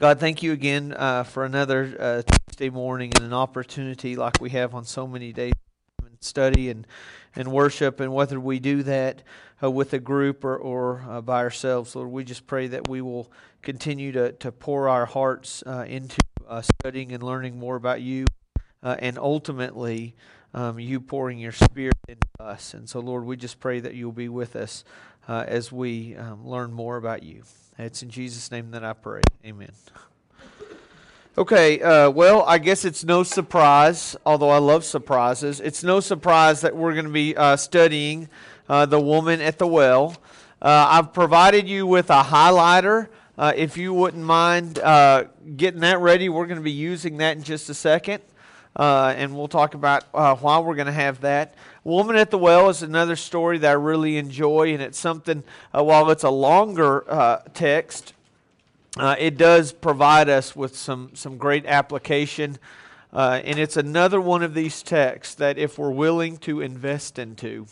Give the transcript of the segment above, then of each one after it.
God, thank you again uh, for another uh, Tuesday morning and an opportunity like we have on so many days to study and, and worship. And whether we do that uh, with a group or, or uh, by ourselves, Lord, we just pray that we will continue to, to pour our hearts uh, into uh, studying and learning more about you and ultimately um, you pouring your spirit into us. And so, Lord, we just pray that you'll be with us uh, as we um, learn more about you. It's in Jesus' name that I pray. Amen. Okay, uh, well, I guess it's no surprise, although I love surprises, it's no surprise that we're going to be uh, studying uh, the woman at the well. Uh, I've provided you with a highlighter. Uh, if you wouldn't mind uh, getting that ready, we're going to be using that in just a second. and we'll talk about why we're going to have that. Woman at the Well is another story that I really enjoy, and it's something, while it's a longer text, uh, it does provide us with some, some great application. Uh, and it's another one of these texts that, if we're willing to invest into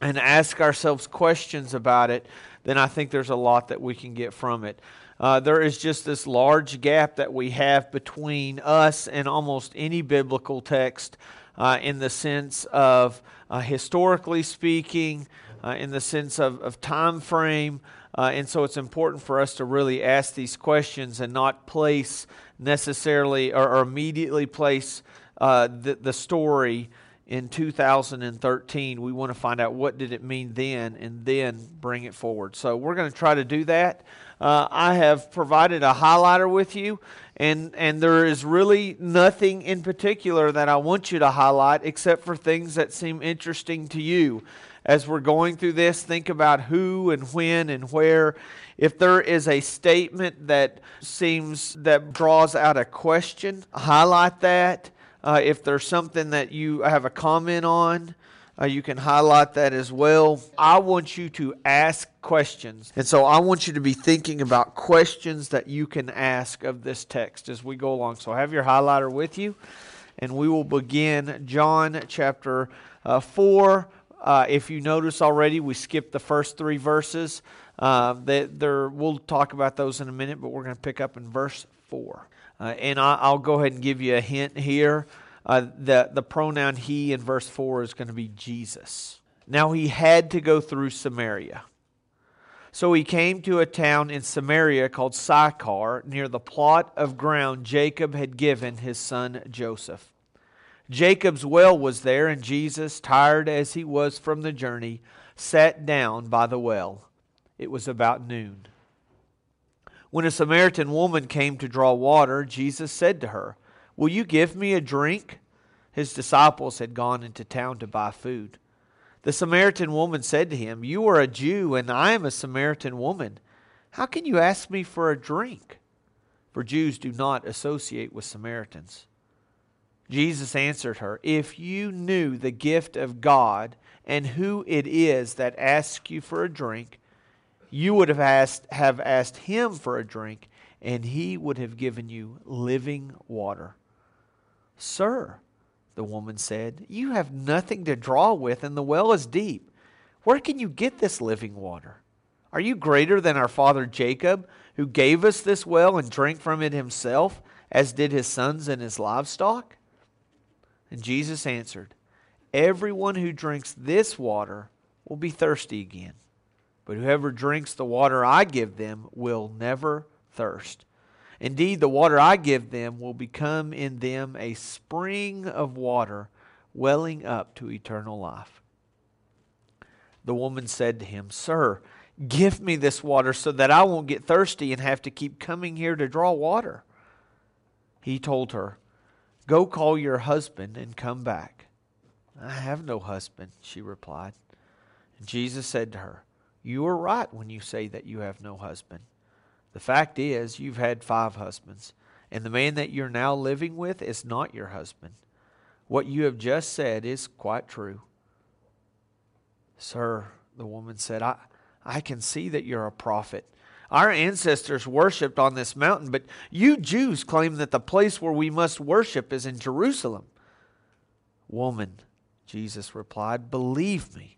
and ask ourselves questions about it, then I think there's a lot that we can get from it. Uh, there is just this large gap that we have between us and almost any biblical text uh, in the sense of uh, historically speaking, uh, in the sense of, of time frame. Uh, and so it's important for us to really ask these questions and not place necessarily or, or immediately place uh, the, the story in 2013. We want to find out what did it mean then and then bring it forward. So we're going to try to do that. Uh, I have provided a highlighter with you, and, and there is really nothing in particular that I want you to highlight except for things that seem interesting to you as we're going through this, think about who and when and where. If there is a statement that seems that draws out a question, highlight that. Uh, if there's something that you have a comment on, uh, you can highlight that as well. I want you to ask questions. And so I want you to be thinking about questions that you can ask of this text as we go along. So have your highlighter with you, and we will begin John chapter uh, 4 uh, if you notice already, we skipped the first three verses. Uh, there, we'll talk about those in a minute, but we're going to pick up in verse 4. Uh, and I, will go ahead and give you a hint here. Uh, the, the pronoun he in verse 4 is going to be Jesus. Now he had to go through Samaria. So he came to a town in Samaria called Sychar, near the plot of ground Jacob had given his son Joseph. Jacob's well was there, and Jesus, tired as he was from the journey, sat down by the well. It was about noon. When a Samaritan woman came to draw water, Jesus said to her, Will you give me a drink? His disciples had gone into town to buy food. The Samaritan woman said to him, You are a Jew, and I am a Samaritan woman. How can you ask me for a drink? For Jews do not associate with Samaritans. Jesus answered her, If you knew the gift of God and who it is that asks you for a drink, you would have asked, have asked him for a drink, and he would have given you living water. Sir, the woman said, You have nothing to draw with, and the well is deep. Where can you get this living water? Are you greater than our father Jacob, who gave us this well and drank from it himself, as did his sons and his livestock? And Jesus answered, Everyone who drinks this water will be thirsty again. But whoever drinks the water I give them will never thirst. Indeed, the water I give them will become in them a spring of water welling up to eternal life. The woman said to him, Sir, give me this water so that I won't get thirsty and have to keep coming here to draw water. He told her, Go call your husband and come back. I have no husband, she replied. And Jesus said to her, You are right when you say that you have no husband. The fact is, you've had five husbands, and the man that you're now living with is not your husband. What you have just said is quite true. Sir, the woman said, I, I can see that you're a prophet. Our ancestors worshiped on this mountain, but you Jews claim that the place where we must worship is in Jerusalem. Woman, Jesus replied, believe me.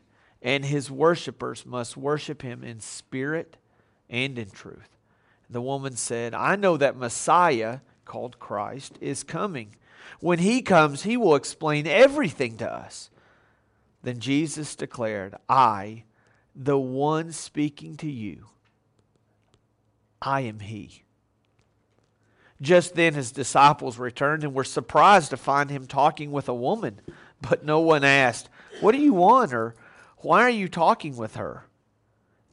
and his worshippers must worship him in spirit and in truth. The woman said, I know that Messiah, called Christ, is coming. When he comes, he will explain everything to us. Then Jesus declared, I, the one speaking to you, I am he. Just then his disciples returned and were surprised to find him talking with a woman. But no one asked, What do you want? or Why are you talking with her?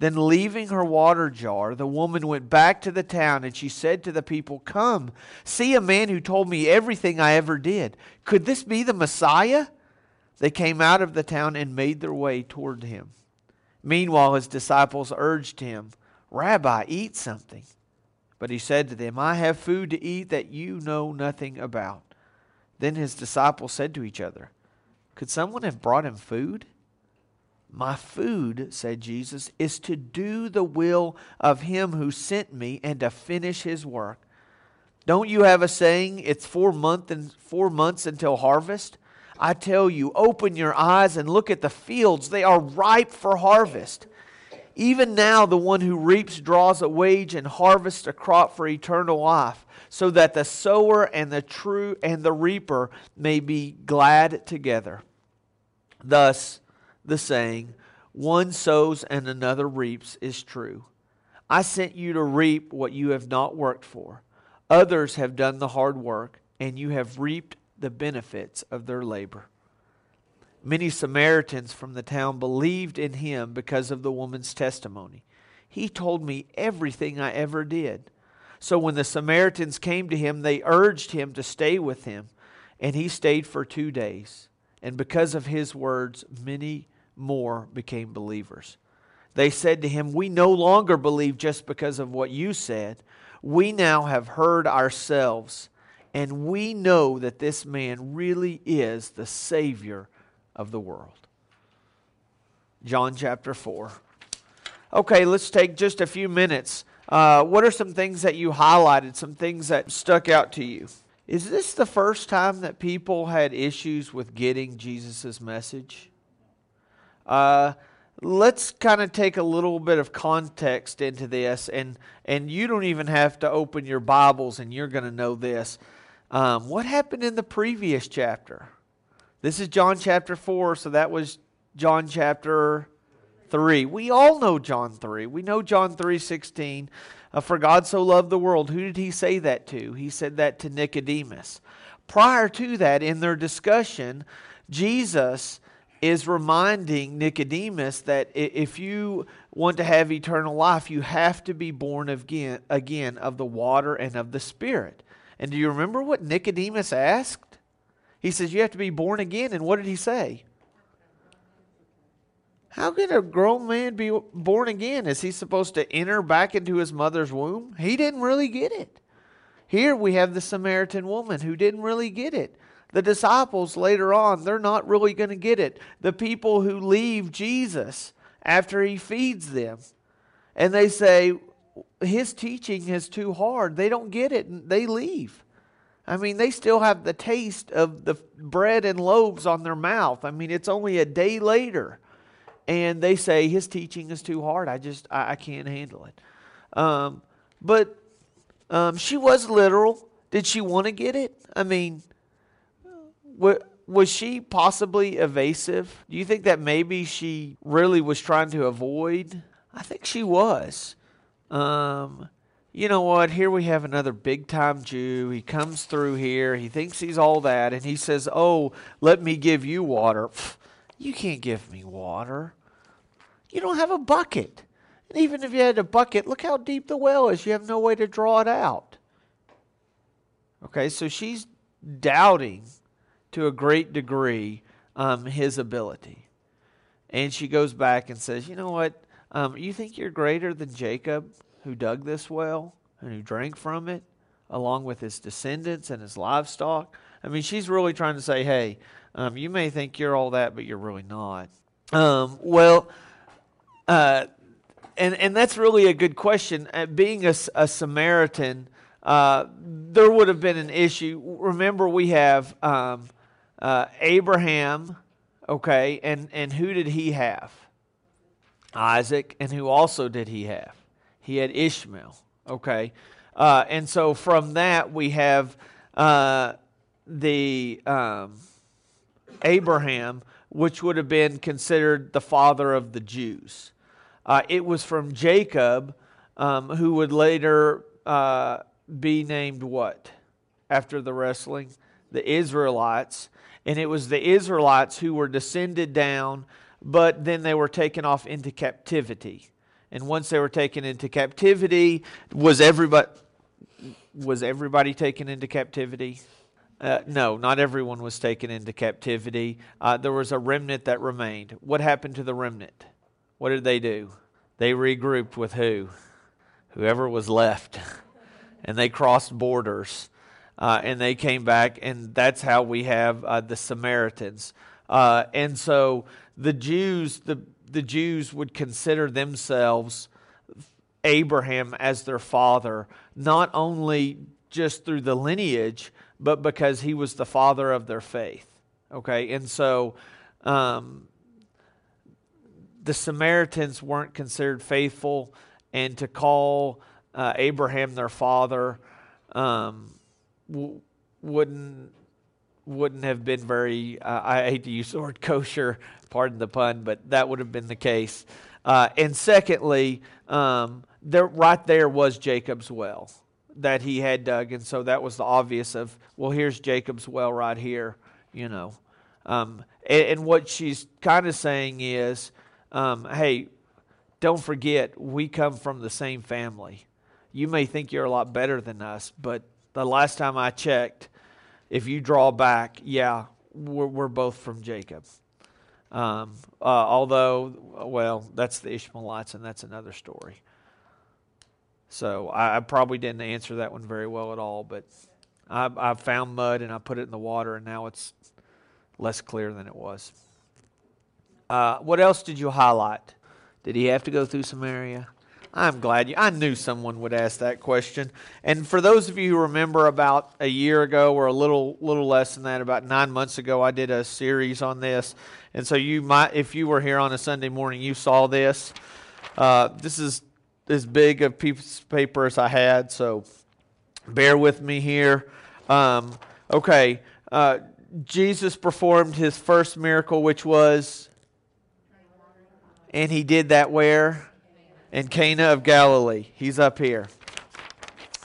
Then, leaving her water jar, the woman went back to the town and she said to the people, Come, see a man who told me everything I ever did. Could this be the Messiah? They came out of the town and made their way toward him. Meanwhile, his disciples urged him, Rabbi, eat something. But he said to them, I have food to eat that you know nothing about. Then his disciples said to each other, Could someone have brought him food? My food, said Jesus, is to do the will of him who sent me and to finish his work. Don't you have a saying, it's four, month and four months until harvest? I tell you, open your eyes and look at the fields. They are ripe for harvest. Even now, the one who reaps draws a wage and harvests a crop for eternal life, so that the sower and the true and the reaper may be glad together. Thus, the saying, one sows and another reaps, is true. I sent you to reap what you have not worked for. Others have done the hard work, and you have reaped the benefits of their labor. Many Samaritans from the town believed in him because of the woman's testimony. He told me everything I ever did. So when the Samaritans came to him, they urged him to stay with him, and he stayed for two days. And because of his words, many more became believers. They said to him, We no longer believe just because of what you said. We now have heard ourselves, and we know that this man really is the Savior of the world. John chapter 4. Okay, let's take just a few minutes. Uh, what are some things that you highlighted, some things that stuck out to you? Is this the first time that people had issues with getting Jesus' message? Uh, let's kind of take a little bit of context into this, and and you don't even have to open your Bibles, and you're going to know this. Um, what happened in the previous chapter? This is John chapter four, so that was John chapter three. We all know John three. We know John three sixteen. Uh, For God so loved the world. Who did he say that to? He said that to Nicodemus. Prior to that, in their discussion, Jesus is reminding Nicodemus that if you want to have eternal life, you have to be born again, again of the water and of the Spirit. And do you remember what Nicodemus asked? He says, You have to be born again. And what did he say? How can a grown man be born again? Is he supposed to enter back into his mother's womb? He didn't really get it. Here we have the Samaritan woman who didn't really get it. The disciples later on, they're not really going to get it. The people who leave Jesus after he feeds them, and they say, His teaching is too hard. They don't get it, and they leave. I mean, they still have the taste of the bread and loaves on their mouth. I mean, it's only a day later, and they say, His teaching is too hard. I just, I, I can't handle it. Um, but um, she was literal. Did she want to get it? I mean, was she possibly evasive? Do you think that maybe she really was trying to avoid? I think she was. Um, you know what? Here we have another big time Jew. He comes through here. He thinks he's all that. And he says, Oh, let me give you water. You can't give me water. You don't have a bucket. And even if you had a bucket, look how deep the well is. You have no way to draw it out. Okay, so she's doubting to a great degree um, his ability. And she goes back and says, You know what? Um, you think you're greater than Jacob, who dug this well and who drank from it? along with his descendants and his livestock. I mean, she's really trying to say, hey, um, you may think you're all that, but you're really not. Um, well, uh, and and that's really a good question. Uh, being a, a Samaritan, uh, there would have been an issue. Remember, we have um, uh, Abraham, okay, and and who did he have? Isaac, and who also did he have? He had Ishmael, okay, uh, and so from that we have uh, the um, Abraham, which would have been considered the father of the Jews. Uh, it was from Jacob, um, who would later uh, be named what? After the wrestling? The Israelites. And it was the Israelites who were descended down, but then they were taken off into captivity. And once they were taken into captivity, was everybody was everybody taken into captivity? Uh, no, not everyone was taken into captivity. Uh, there was a remnant that remained. What happened to the remnant? What did they do? They regrouped with who? Whoever was left. and they crossed borders. Uh, and they came back, and that's how we have uh, the Samaritans. Uh, and so the Jews, the, the Jews would consider themselves Abraham as their father, not only just through the lineage, but because he was the father of their faith. Okay, and so um, the Samaritans weren't considered faithful, and to call uh, Abraham their father um, w- wouldn't wouldn't have been very. Uh, I hate to use the word kosher, pardon the pun, but that would have been the case. Uh, and secondly, um, there right there was Jacob's well that he had dug, and so that was the obvious of well, here's Jacob's well right here, you know. Um, and, and, what she's kind of saying is um, hey, don't forget, we come from the same family. You may think you're a lot better than us, but the last time I checked, if you draw back, yeah, we're, we're both from Jacob. Um, uh, although, well, that's the Ishmaelites, and that's another story. So I, I, probably didn't answer that one very well at all, but I, I found mud and I put it in the water, and now it's less clear than it was. Uh, what else did you highlight? Did he have to go through Samaria? I'm glad you. I knew someone would ask that question. And for those of you who remember, about a year ago or a little little less than that, about nine months ago, I did a series on this. And so you might, if you were here on a Sunday morning, you saw this. Uh, this is as big a piece of paper as I had, so bear with me here. Um, okay, uh, Jesus performed his first miracle, which was and he did that where? In Cana of Galilee. He's up here.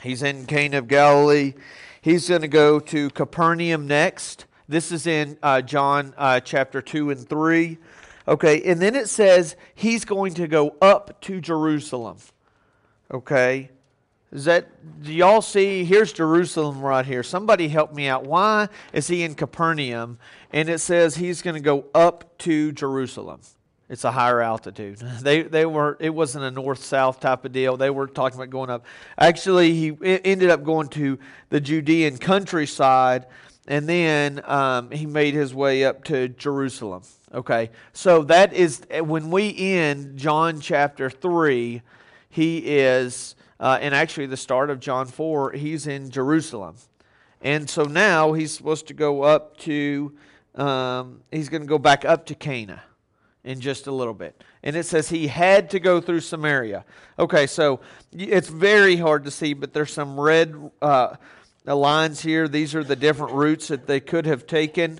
He's in Cana of Galilee. He's going to go to Capernaum next. This is in uh, John uh, chapter 2 and 3. Okay, and then it says he's going to go up to Jerusalem. Okay, is that, do y'all see? Here's Jerusalem right here. Somebody help me out. Why is he in Capernaum? And it says he's going to go up to Jerusalem. It's a higher altitude. They they were it wasn't a north south type of deal. They were talking about going up. Actually, he ended up going to the Judean countryside, and then um, he made his way up to Jerusalem. Okay, so that is when we end John chapter three. He is, uh, and actually the start of John four. He's in Jerusalem, and so now he's supposed to go up to. Um, he's going to go back up to Cana in just a little bit. And it says he had to go through Samaria. Okay, so it's very hard to see, but there's some red uh, lines here. These are the different routes that they could have taken.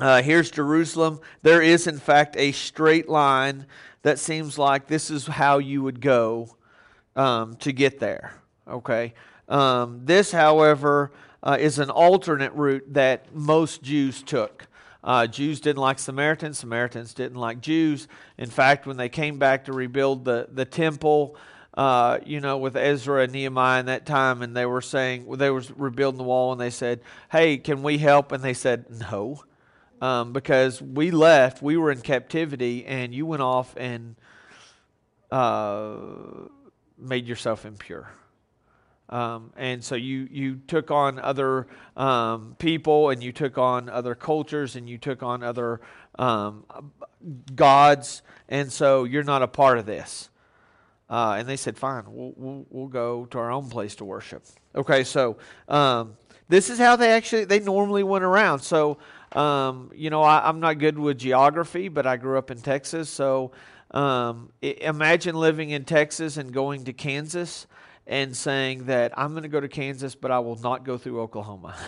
Uh, here's Jerusalem. There is, in fact, a straight line that seems like this is how you would go um, to get there. Okay. Um, this, however, uh, is an alternate route that most Jews took. Uh, Jews didn't like Samaritans, Samaritans didn't like Jews. In fact, when they came back to rebuild the, the temple, uh, you know, with Ezra and Nehemiah in that time, and they were saying, well, they were rebuilding the wall, and they said, hey, can we help? And they said, no, um, because we left, we were in captivity, and you went off and uh, made yourself impure. Um, and so you, you took on other um, people and you took on other cultures and you took on other um, gods. And so you're not a part of this. Uh, and they said, fine, we'll, we'll, we'll, go to our own place to worship. Okay, so um, this is how they actually, they normally went around. So, um, you know, I, am not good with geography, but I grew up in Texas. So um, imagine living in Texas and going to Kansas and saying that I'm going to go to Kansas, but I will not go through Oklahoma.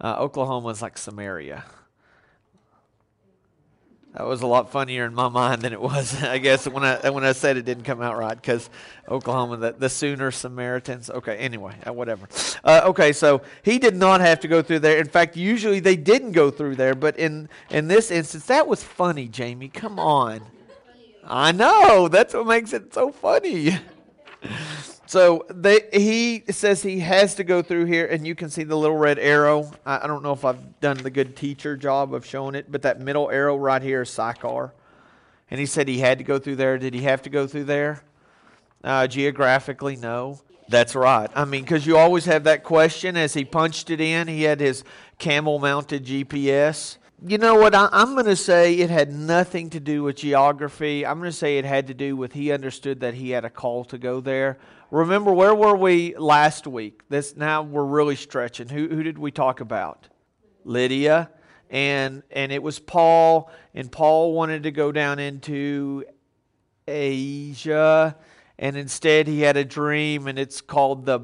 Uh, Oklahoma is like Samaria. That was a lot funnier in my mind than it was, I guess, when I when I said it didn't come out right because Oklahoma, the, the Sooner Samaritans. Okay, anyway, uh, whatever. Uh, okay, so he did not have to go through there. In fact, usually they didn't go through there, but in in this instance, that was funny, Jamie. Come on. I know. That's what makes it so funny. So they, he says he has to go through here, and you can see the little red arrow. I, I, don't know if I've done the good teacher job of showing it, but that middle arrow right here is Sychar. And he said he had to go through there. Did he have to go through there? Uh, geographically, no. That's right. I mean, because you always have that question as he punched it in. He had his camel mounted GPS. You know what? I, am going to say it had nothing to do with geography. I'm going to say it had to do with he understood that he had a call to go there. Remember, where were we last week? This now we're really stretching. Who, who did we talk about? Lydia. And, and it was Paul, and Paul wanted to go down into Asia, and instead he had a dream, and it's called the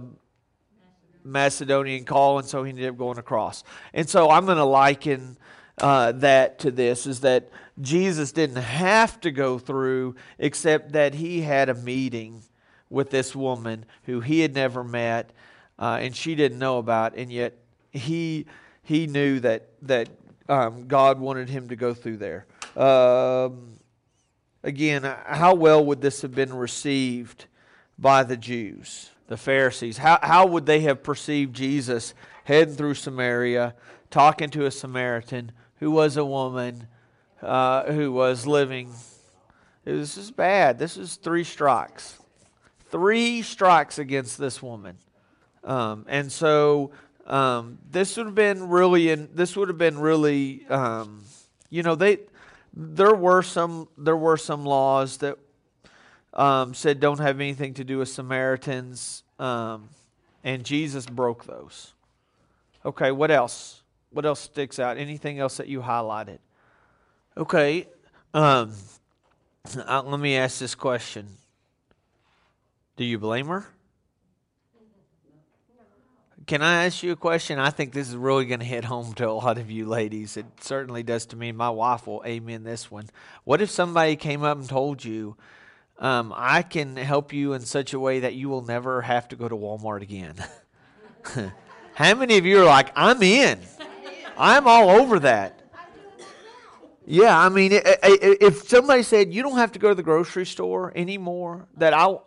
Macedonian call, and so he ended up going across. And so I'm going to liken uh, that to this is that Jesus didn't have to go through, except that he had a meeting with this woman who he had never met uh, and she didn't know about, and yet he he knew that that um, God wanted him to go through there. Um, again, how well would this have been received by the Jews, the Pharisees? How how would they have perceived Jesus heading through Samaria, talking to a Samaritan who was a woman uh, who was living? This is bad. This is three strikes three strikes against this woman. Um, and so um, this would have been really, in, this would have been really, um, you know, they, there were some, there were some laws that um, said don't have anything to do with Samaritans, um, and Jesus broke those. Okay, what else? What else sticks out? Anything else that you highlighted? Okay, um, uh, let me ask this question do you blame her? Can I ask you a question? I think this is really going to hit home to a lot of you ladies. It certainly does to me. My wife will amen this one. What if somebody came up and told you, um, I can help you in such a way that you will never have to go to Walmart again? How many of you are like, I'm in? I'm all over that. Yeah, I mean, if somebody said you don't have to go to the grocery store anymore, that I'll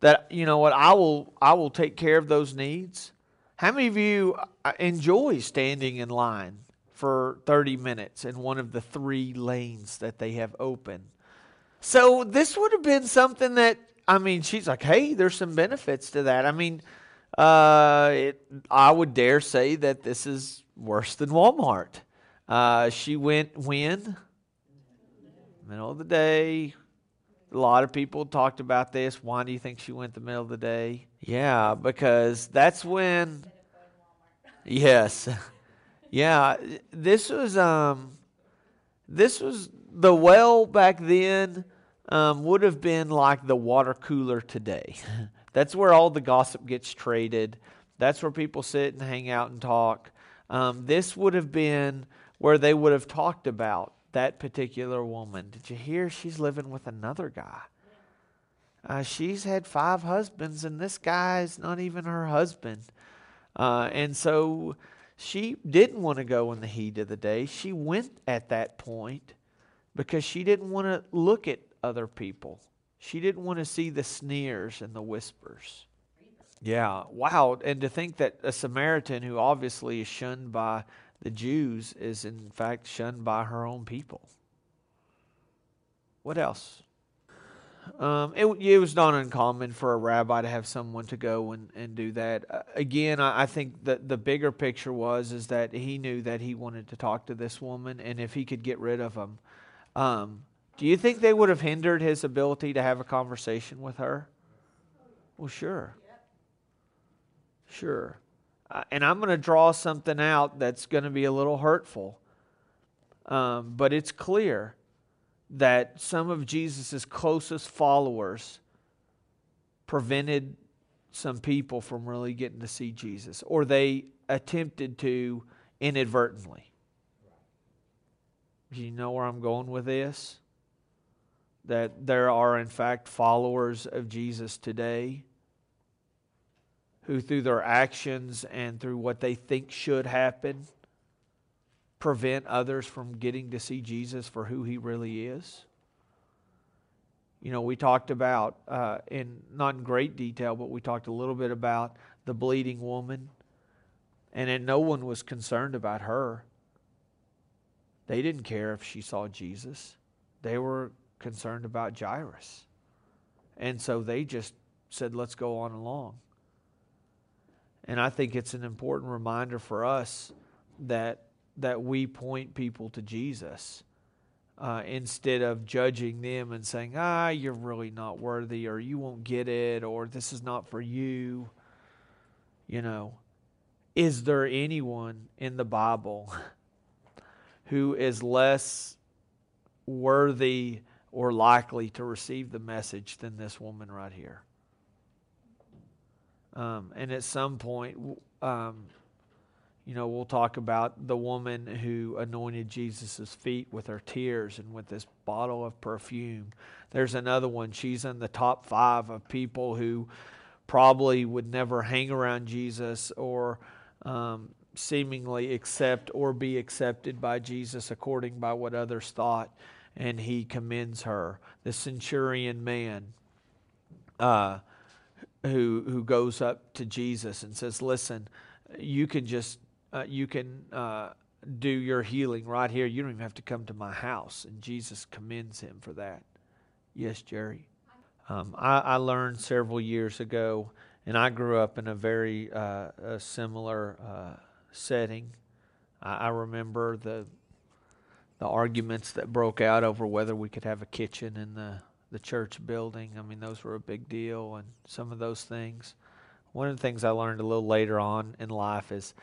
that you know what I will I will take care of those needs. How many of you uh, enjoy standing in line for 30 minutes in one of the three lanes that they have open? So this would have been something that I mean, she's like, "Hey, there's some benefits to that." I mean, uh, it, I would dare say that this is worse than Walmart. Uh, she went when middle of the day, a lot of people talked about this. Why do you think she went the middle of the day? Yeah, because that's when. Yes, yeah. This was um, this was the well back then. Um, would have been like the water cooler today. That's where all the gossip gets traded. That's where people sit and hang out and talk. Um, this would have been where they would have talked about that particular woman. Did you hear she's living with another guy? Uh, she's had five husbands, and this guy is not even her husband. Uh, and so she didn't want to go in the heat of the day. She went at that point because she didn't want to look at other people. She didn't want to see the sneers and the whispers. Yeah, wow. And to think that a Samaritan who obviously is shunned by the Jews is in fact shunned by her own people. What else? Um, it, it was not uncommon for a rabbi to have someone to go and, and do that. Uh, again, I, I think that the bigger picture was is that he knew that he wanted to talk to this woman, and if he could get rid of him, um, do you think they would have hindered his ability to have a conversation with her? Well, sure. Sure. Uh, and I'm going to draw something out that's going to be a little hurtful. Um, but it's clear that some of Jesus' closest followers prevented some people from really getting to see Jesus, or they attempted to inadvertently. Do you know where I'm going with this? That there are, in fact, followers of Jesus today who, through their actions and through what they think should happen, prevent others from getting to see Jesus for who he really is. You know, we talked about, uh, in not in great detail, but we talked a little bit about the bleeding woman, and then no one was concerned about her. They didn't care if she saw Jesus, they were concerned about Jairus. And so they just said, let's go on along. And I think it's an important reminder for us that that we point people to Jesus uh, instead of judging them and saying, ah, you're really not worthy, or you won't get it, or this is not for you. You know, is there anyone in the Bible who is less worthy or likely to receive the message than this woman right here? Um, and at some point, um, you know, we'll talk about the woman who anointed Jesus' feet with her tears and with this bottle of perfume. There's another one. She's in the top five of people who probably would never hang around Jesus or um, seemingly accept or be accepted by Jesus according by what others thought. And he commends her. The centurion man uh, who, who goes up to Jesus and says, Listen, you can just uh, you can uh, do your healing right here. You don't even have to come to my house. And Jesus commends him for that. Yes, Jerry. Um, I, I, learned several years ago, and I grew up in a very uh, a similar uh, setting. I, I remember the the arguments that broke out over whether we could have a kitchen in the the church building. I mean, those were a big deal, and some of those things. One of the things I learned a little later on in life is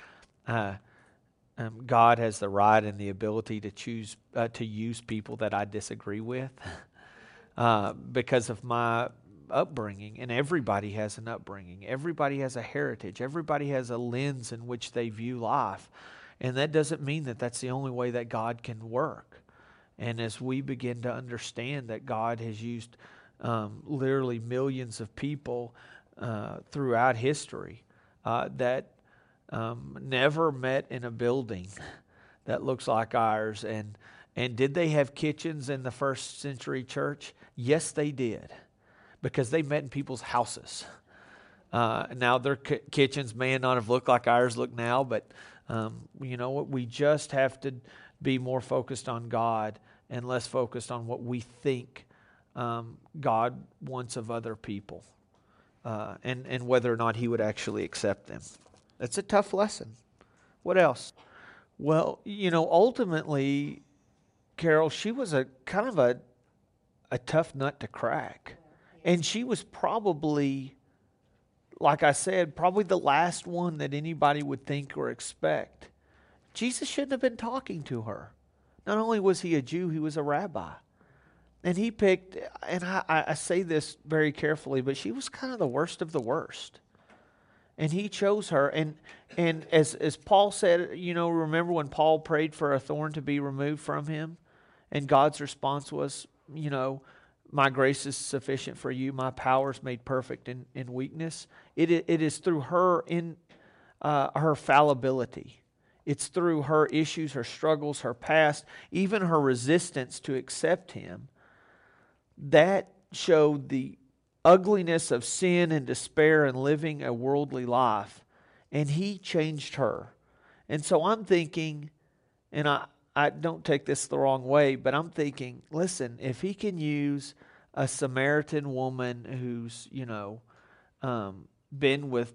uh, um, God has the right and the ability to choose uh, to use people that I disagree with uh, because of my upbringing. And everybody has an upbringing. Everybody has a heritage. Everybody has a lens in which they view life. And that doesn't mean that that's the only way that God can work. And as we begin to understand that God has used um, literally millions of people uh, throughout history, uh, that um, never met in a building that looks like ours. And, and did they have kitchens in the first century church? Yes, they did, because they met in people's houses. Uh, now, their k- kitchens may not have looked like ours look now, but um, you know what? We just have to be more focused on God and less focused on what we think um, God wants of other people uh, and, and whether or not He would actually accept them. That's a tough lesson. What else? Well, you know, ultimately, Carol, she was a kind of a a tough nut to crack. And she was probably like I said, probably the last one that anybody would think or expect. Jesus shouldn't have been talking to her. Not only was he a Jew, he was a rabbi. And he picked, and I, I say this very carefully, but she was kind of the worst of the worst and he chose her and and as as Paul said, you know, remember when Paul prayed for a thorn to be removed from him and God's response was, you know, my grace is sufficient for you, my power is made perfect in, in weakness. It, it is through her in uh, her fallibility. It's through her issues, her struggles, her past, even her resistance to accept him that showed the ugliness of sin and despair and living a worldly life. And he changed her. And so I'm thinking, and I, I don't take this the wrong way, but I'm thinking, listen, if he can use a Samaritan woman who's, you know, um, been with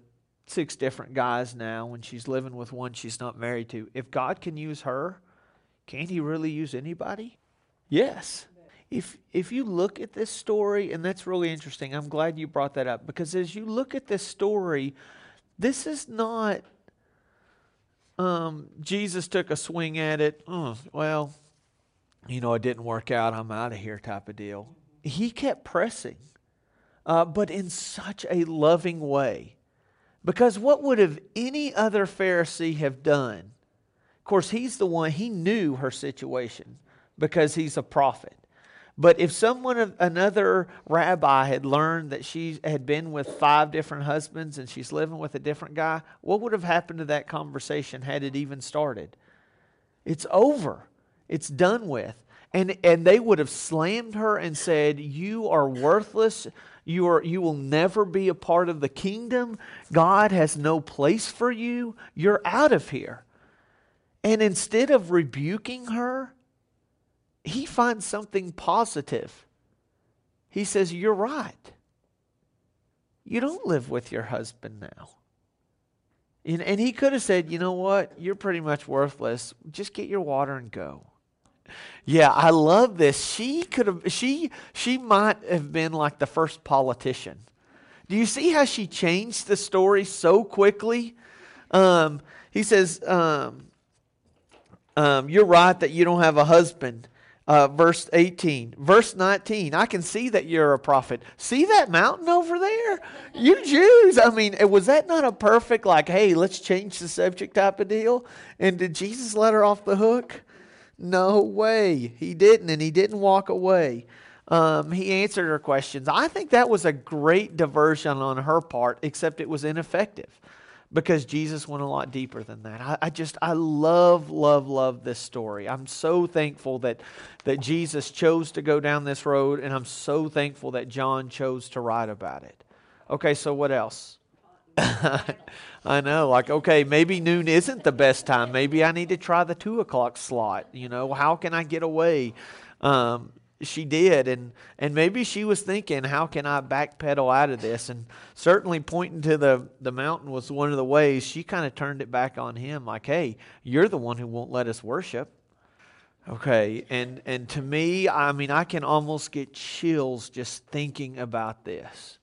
six different guys now and she's living with one she's not married to. If God can use her, can he really use anybody? Yes. If if you look at this story and that's really interesting. I'm glad you brought that up because as you look at this story, this is not um, Jesus took a swing at it. Oh, well, you know, it didn't work out. I'm out of here type of deal. He kept pressing, uh, but in such a loving way. Because what would have any other Pharisee have done? Of course, he's the one, he knew her situation because he's a prophet. But if someone, another rabbi, had learned that she had been with five different husbands and she's living with a different guy, what would have happened to that conversation had it even started? It's over. It's done with. And, and they would have slammed her and said, You are worthless. You, are, you will never be a part of the kingdom. God has no place for you. You're out of here. And instead of rebuking her, he finds something positive. He says, You're right. You don't live with your husband now. And, and he could have said, You know what? You're pretty much worthless. Just get your water and go. Yeah, I love this. She could have she she might have been like the first politician. Do you see how she changed the story so quickly? Um, he says, um, um, "You're right that you don't have a husband." uh, verse 18. Verse 19, I can see that you're a prophet. See that mountain over there? You Jews. I mean, was that not a perfect, like, hey, let's change the subject type of deal? And did Jesus let her off the hook? No way. He didn't, and he didn't walk away. Um, he answered her questions. I think that was a great diversion on her part, except it was ineffective because Jesus went a lot deeper than that. I, I, just, I love, love, love this story. I'm so thankful that, that Jesus chose to go down this road, and I'm so thankful that John chose to write about it. Okay, so what else? I know, like, okay, maybe noon isn't the best time. Maybe I need to try the two o'clock slot. You know, how can I get away? Um, she did and and maybe she was thinking how can i backpedal out of this and certainly pointing to the the mountain was one of the ways she kind of turned it back on him like hey you're the one who won't let us worship okay and and to me i mean i can almost get chills just thinking about this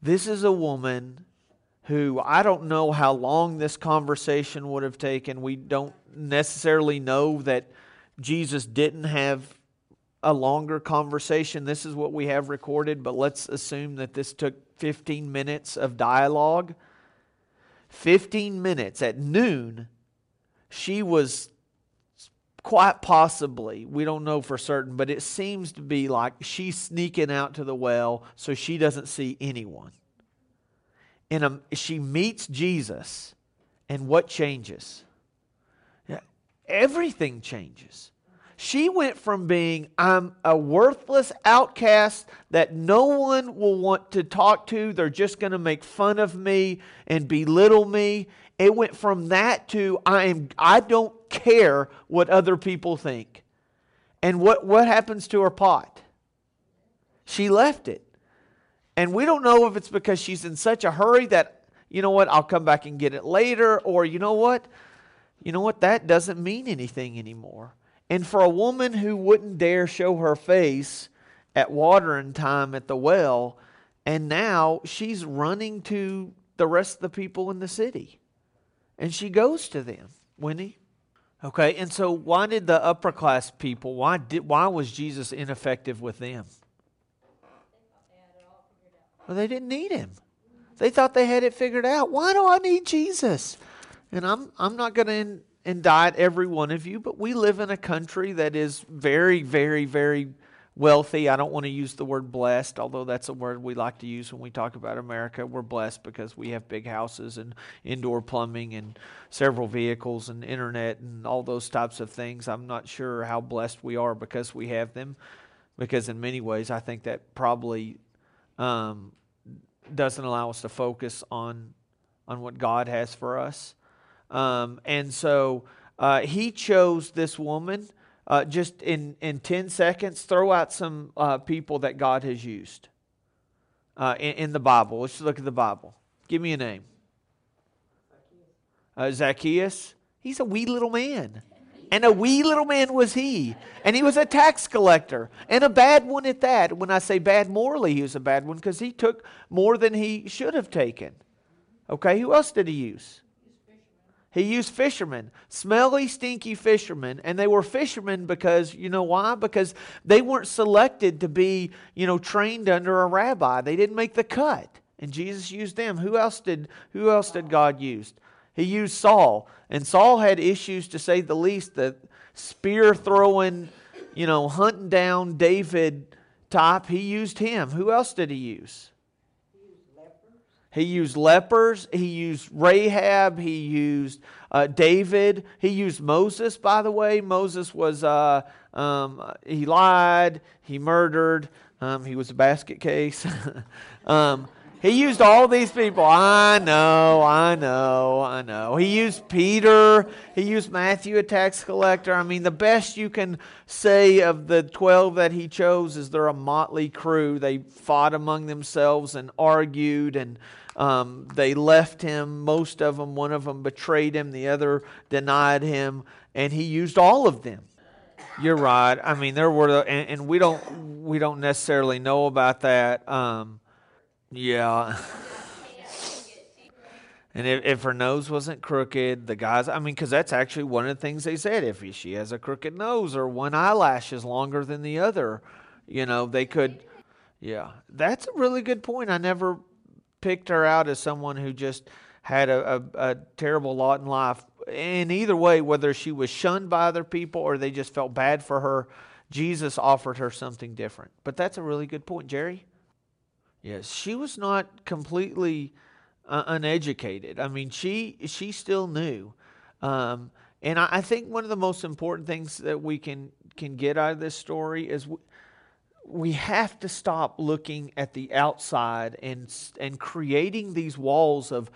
this is a woman who i don't know how long this conversation would have taken we don't necessarily know that jesus didn't have a longer conversation. This is what we have recorded, but let's assume that this took 15 minutes of dialogue. 15 minutes at noon, she was quite possibly, we don't know for certain, but it seems to be like she's sneaking out to the well so she doesn't see anyone. And um, she meets Jesus, and what changes? Everything changes. She went from being, I'm a worthless outcast that no one will want to talk to, they're just going to make fun of me and belittle me. It went from that to, I, am, I don't care what other people think. And what, what happens to her pot? She left it. And we don't know if it's because she's in such a hurry that, you know what, I'll come back and get it later, or you know what, you know what, that doesn't mean anything anymore. And for a woman who wouldn't dare show her face at watering time at the well, and now she's running to the rest of the people in the city. And she goes to them, Winnie. Okay, and so why did the upper class people, why did why was Jesus ineffective with them? They didn't need him. They thought they had it figured out. Why do I need Jesus? And I'm I'm not going to indict every one of you, but we live in a country that is very, very, very wealthy. I don't want to use the word blessed, although that's a word we like to use when we talk about America. We're blessed because we have big houses and indoor plumbing and several vehicles and internet and all those types of things. I'm not sure how blessed we are because we have them, because in many ways, I think that probably um, doesn't allow us to focus on on what God has for us. Um, and so uh, he chose this woman uh, just in, in 10 seconds, throw out some uh, people that God has used uh, in, in, the Bible. Let's look at the Bible. Give me a name. Uh, Zacchaeus. He's a wee little man. And a wee little man was he. And he was a tax collector. And a bad one at that. When I say bad morally, he was a bad one because he took more than he should have taken. Okay, who else did he use? He used fishermen, smelly, stinky fishermen, and they were fishermen because you know why? Because they weren't selected to be, you know, trained under a rabbi. They didn't make the cut, and Jesus used them. Who else did? Who else did God use? He used Saul, and Saul had issues to say the least. The spear throwing, you know, hunting down David type. He used him. Who else did he use? He used lepers. He used lepers. He used Rahab. He used uh, David. He used Moses, by the way. Moses was, uh, um, he lied. He murdered. Um, he was a basket case. um, he used all these people. I know, I know, I know. He used Peter. He used Matthew, a tax collector. I mean, the best you can say of the 12 that he chose is they're a motley crew. They fought among themselves and argued and um, they left him, most of them. One of them betrayed him, the other denied him, and he used all of them. You're right. I mean, there were, and, and we don't we don't necessarily know about that. Um, yeah. And if, if her nose wasn't crooked, the guys, I mean, because that's actually one of the things they said. If she has a crooked nose or one eyelash is longer than the other, you know, they could, yeah. That's a really good point. I never picked her out as someone who just had a, a, a, terrible lot in life. In either way, whether she was shunned by other people or they just felt bad for her, Jesus offered her something different. But that's a really good point, Jerry. Yes, she was not completely uh, uneducated. I mean, she she still knew, um, and I, I, think one of the most important things that we can can get out of this story is we have to stop looking at the outside and and creating these walls of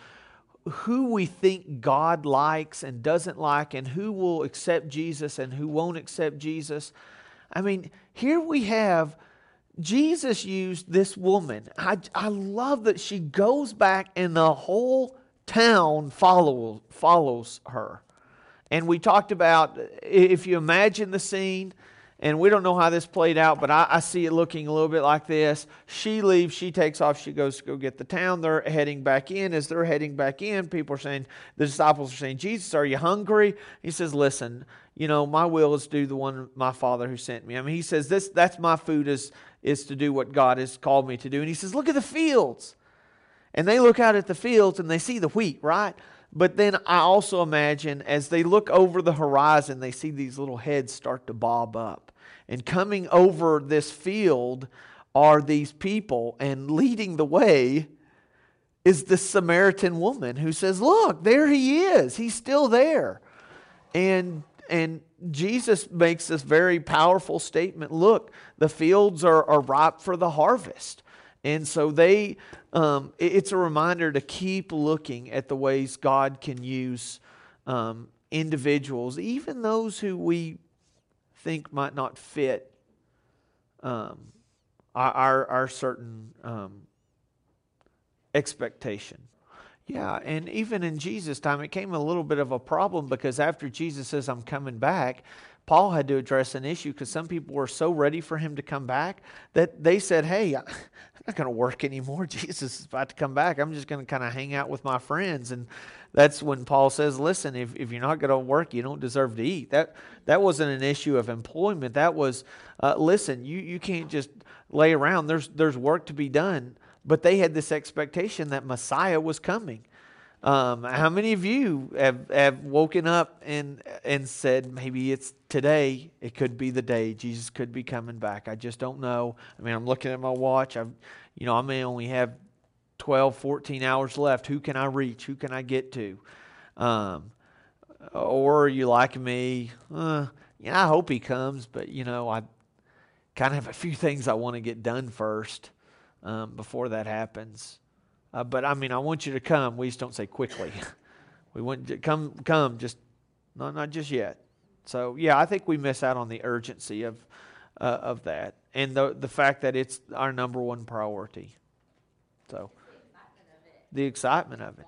who we think God likes and doesn't like and who will accept Jesus and who won't accept Jesus. I mean, here we have Jesus used this woman. I, I love that she goes back and the whole town follow, follows her. And we talked about if you imagine the scene, and we don't know how this played out, but I, I, see it looking a little bit like this. She leaves, she takes off, she goes to go get the town. They're heading back in. As they're heading back in, people are saying, the disciples are saying, Jesus, are you hungry? He says, Listen, you know, my will is do the one my Father who sent me. I mean, he says, this, That's my food is, is to do what God has called me to do. And he says, Look at the fields. And they look out at the fields and they see the wheat, right? But then I also imagine as they look over the horizon, they see these little heads start to bob up. And coming over this field are these people, and leading the way is the Samaritan woman who says, Look, there he is. He's still there. And and Jesus makes this very powerful statement look, the fields are, are ripe for the harvest. And so they, um, it's a reminder to keep looking at the ways God can use um, individuals, even those who we think might not fit um, our, our, our, certain um, expectation. Yeah, and even in Jesus' time, it came a little bit of a problem because after Jesus says, I'm coming back, Paul had to address an issue because some people were so ready for him to come back that they said, Hey, I'm not going to work anymore. Jesus is about to come back. I'm just going to kind of hang out with my friends. And that's when Paul says, Listen, if, if you're not going to work, you don't deserve to eat. That, that wasn't an issue of employment. That was, uh, listen, you, you can't just lay around. There's, there's work to be done. But they had this expectation that Messiah was coming. Um, how many of you have, have woken up and and said maybe it's today? It could be the day Jesus could be coming back. I just don't know. I mean, I'm looking at my watch. I've, you know, I may only have 12, 14 hours left. Who can I reach? Who can I get to? Um, or you like me? Uh, yeah, I hope he comes, but you know, I kind of have a few things I want to get done first um, before that happens. Uh, but I mean, I want you to come. We just don't say quickly. we want to come, come, just not not just yet. So yeah, I think we miss out on the urgency of uh, of that and the the fact that it's our number one priority. So the excitement of it.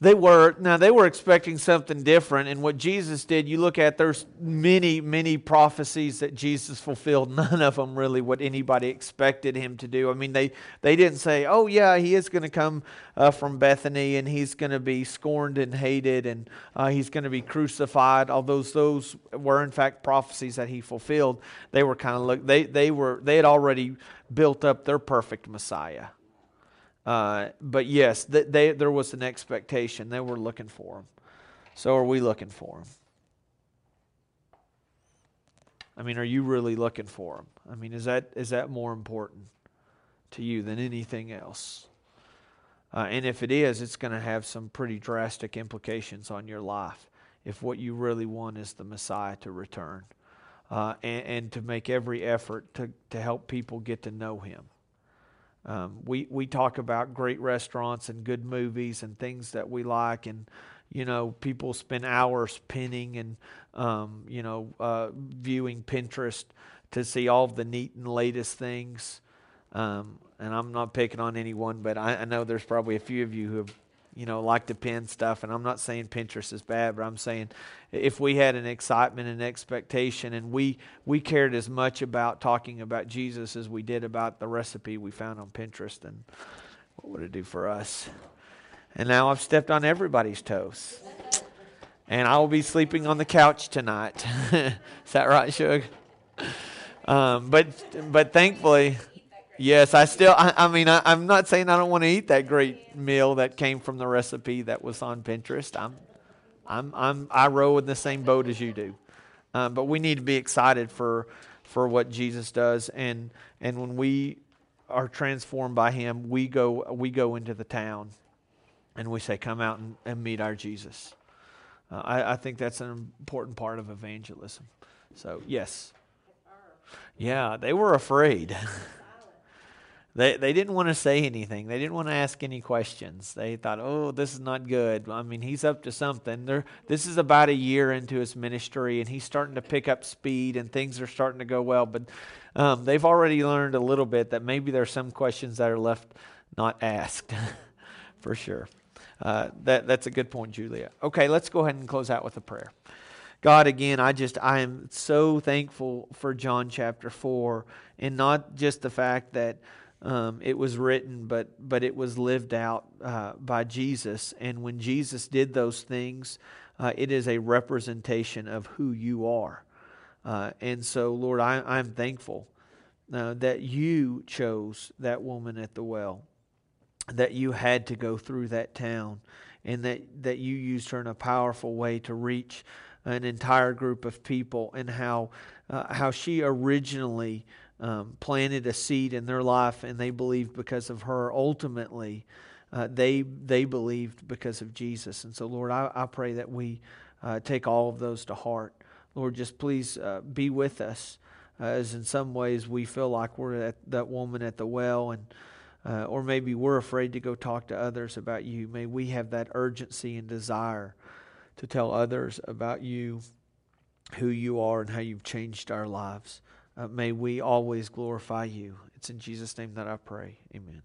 They were now they were expecting something different, and what Jesus did, you look at there's many, many prophecies that Jesus fulfilled. None of them really what anybody expected him to do. I mean, they they didn't say, "Oh yeah, he is going to come uh, from Bethany and he's going to be scorned and hated and uh, he's going to be crucified." Although those were in fact prophecies that he fulfilled, they were kind of look they they were they had already built up their perfect Messiah. Uh, but yes, they, there was an expectation. They were looking for him. So are we looking for him? I mean, are you really looking for him? I mean, is that is that more important to you than anything else? Uh, and if it is, it's going to have some pretty drastic implications on your life if what you really want is the Messiah to return uh, and, and to make every effort to, to help people get to know him. Um, we we talk about great restaurants and good movies and things that we like, and you know people spend hours pinning and um, you know uh, viewing Pinterest to see all the neat and latest things. Um, and I'm not picking on anyone, but I, I know there's probably a few of you who have you know, like to pin stuff. And I'm not saying Pinterest is bad, but I'm saying if we had an excitement and expectation and we, we cared as much about talking about Jesus as we did about the recipe we found on Pinterest, then what would it do for us? And now I've stepped on everybody's toes. And I will be sleeping on the couch tonight. is that right, Shug? Um, but but thankfully, Yes, I still, I, I mean, I, am not saying I don't want to eat that great meal that came from the recipe that was on Pinterest. I'm, I'm, I'm, I row in the same boat as you do. Um, but we need to be excited for, for what Jesus does. And, and when we are transformed by him, we go, we go into the town and we say, come out and, and meet our Jesus. Uh, I, I think that's an important part of evangelism. So, yes. Yeah, they were afraid. They, they didn't want to say anything. They didn't want to ask any questions. They thought, oh, this is not good. I mean, he's up to something. They're, this is about a year into his ministry, and he's starting to pick up speed, and things are starting to go well. But um, they've already learned a little bit that maybe there are some questions that are left not asked, for sure. Uh, that, that's a good point, Julia. Okay, let's go ahead and close out with a prayer. God, again, I just, I am so thankful for John chapter 4, and not just the fact that um, it was written, but but it was lived out uh, by Jesus. And when Jesus did those things, uh, it is a representation of who you are. Uh, and so, Lord, I, I'm thankful uh, that you chose that woman at the well, that you had to go through that town, and that that you used her in a powerful way to reach an entire group of people, and how uh, how she originally um, planted a seed in their life and they believed because of her. Ultimately, uh, they, they believed because of Jesus. And so, Lord, I, I pray that we uh, take all of those to heart. Lord, just please uh, be with us, uh, as in some ways we feel like we're at that woman at the well and uh, or maybe we're afraid to go talk to others about you. May we have that urgency and desire to tell others about you, who you are, and how you've changed our lives. Uh, may we always glorify you. It's in Jesus' name that I pray. Amen.